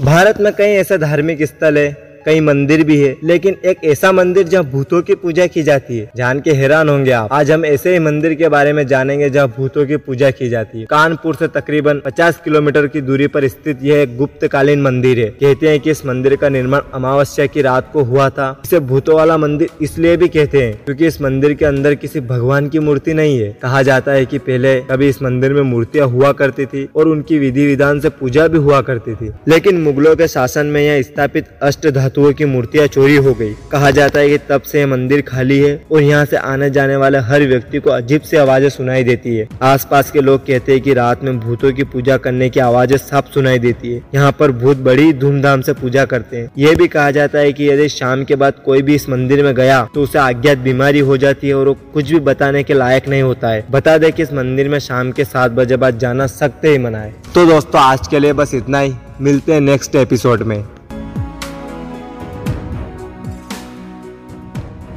भारत में कई ऐसे धार्मिक स्थल है कई मंदिर भी है, लेकिन एक ऐसा मंदिर जहाँ भूतों की पूजा की जाती है। जान के हैरान होंगे आप। आज हम ऐसे ही मंदिर के बारे में जानेंगे जहाँ भूतों की पूजा की जाती है। कानपुर से तकरीबन 50 किलोमीटर की दूरी पर स्थित यह एक गुप्त कालीन मंदिर है। कहते हैं कि इस मंदिर का निर्माण अमावस्या की रात को हुआ था। इसे भूतों वाला मंदिर इसलिए भी कहते हैं क्योंकि इस मंदिर के अंदर किसी भगवान की मूर्ति नहीं है। कहा जाता है की पहले कभी इस मंदिर में मूर्तियाँ हुआ करती थी और उनकी विधि विधान से पूजा भी हुआ करती थी। लेकिन मुगलों के शासन में यह स्थापित अष्ट धातुओं की मूर्तियाँ चोरी हो गई। कहा जाता है कि तब से मंदिर खाली है और यहाँ से आने जाने वाले हर व्यक्ति को अजीब सी आवाज़ें सुनाई देती है। आसपास के लोग कहते हैं कि रात में भूतों की पूजा करने की आवाज़ें साफ़ सुनाई देती है। यहाँ पर भूत बड़ी धूमधाम से पूजा करते हैं। ये भी कहा जाता है कि यदि शाम के बाद कोई भी इस मंदिर में गया तो उसे अज्ञात बीमारी हो जाती है और वो कुछ भी बताने के लायक नहीं होता है। बता दे कि इस मंदिर में शाम के सात बजे बाद जाना सख्त ही मना है। तो दोस्तों, आज के लिए बस इतना ही। मिलते हैं नेक्स्ट एपिसोड में।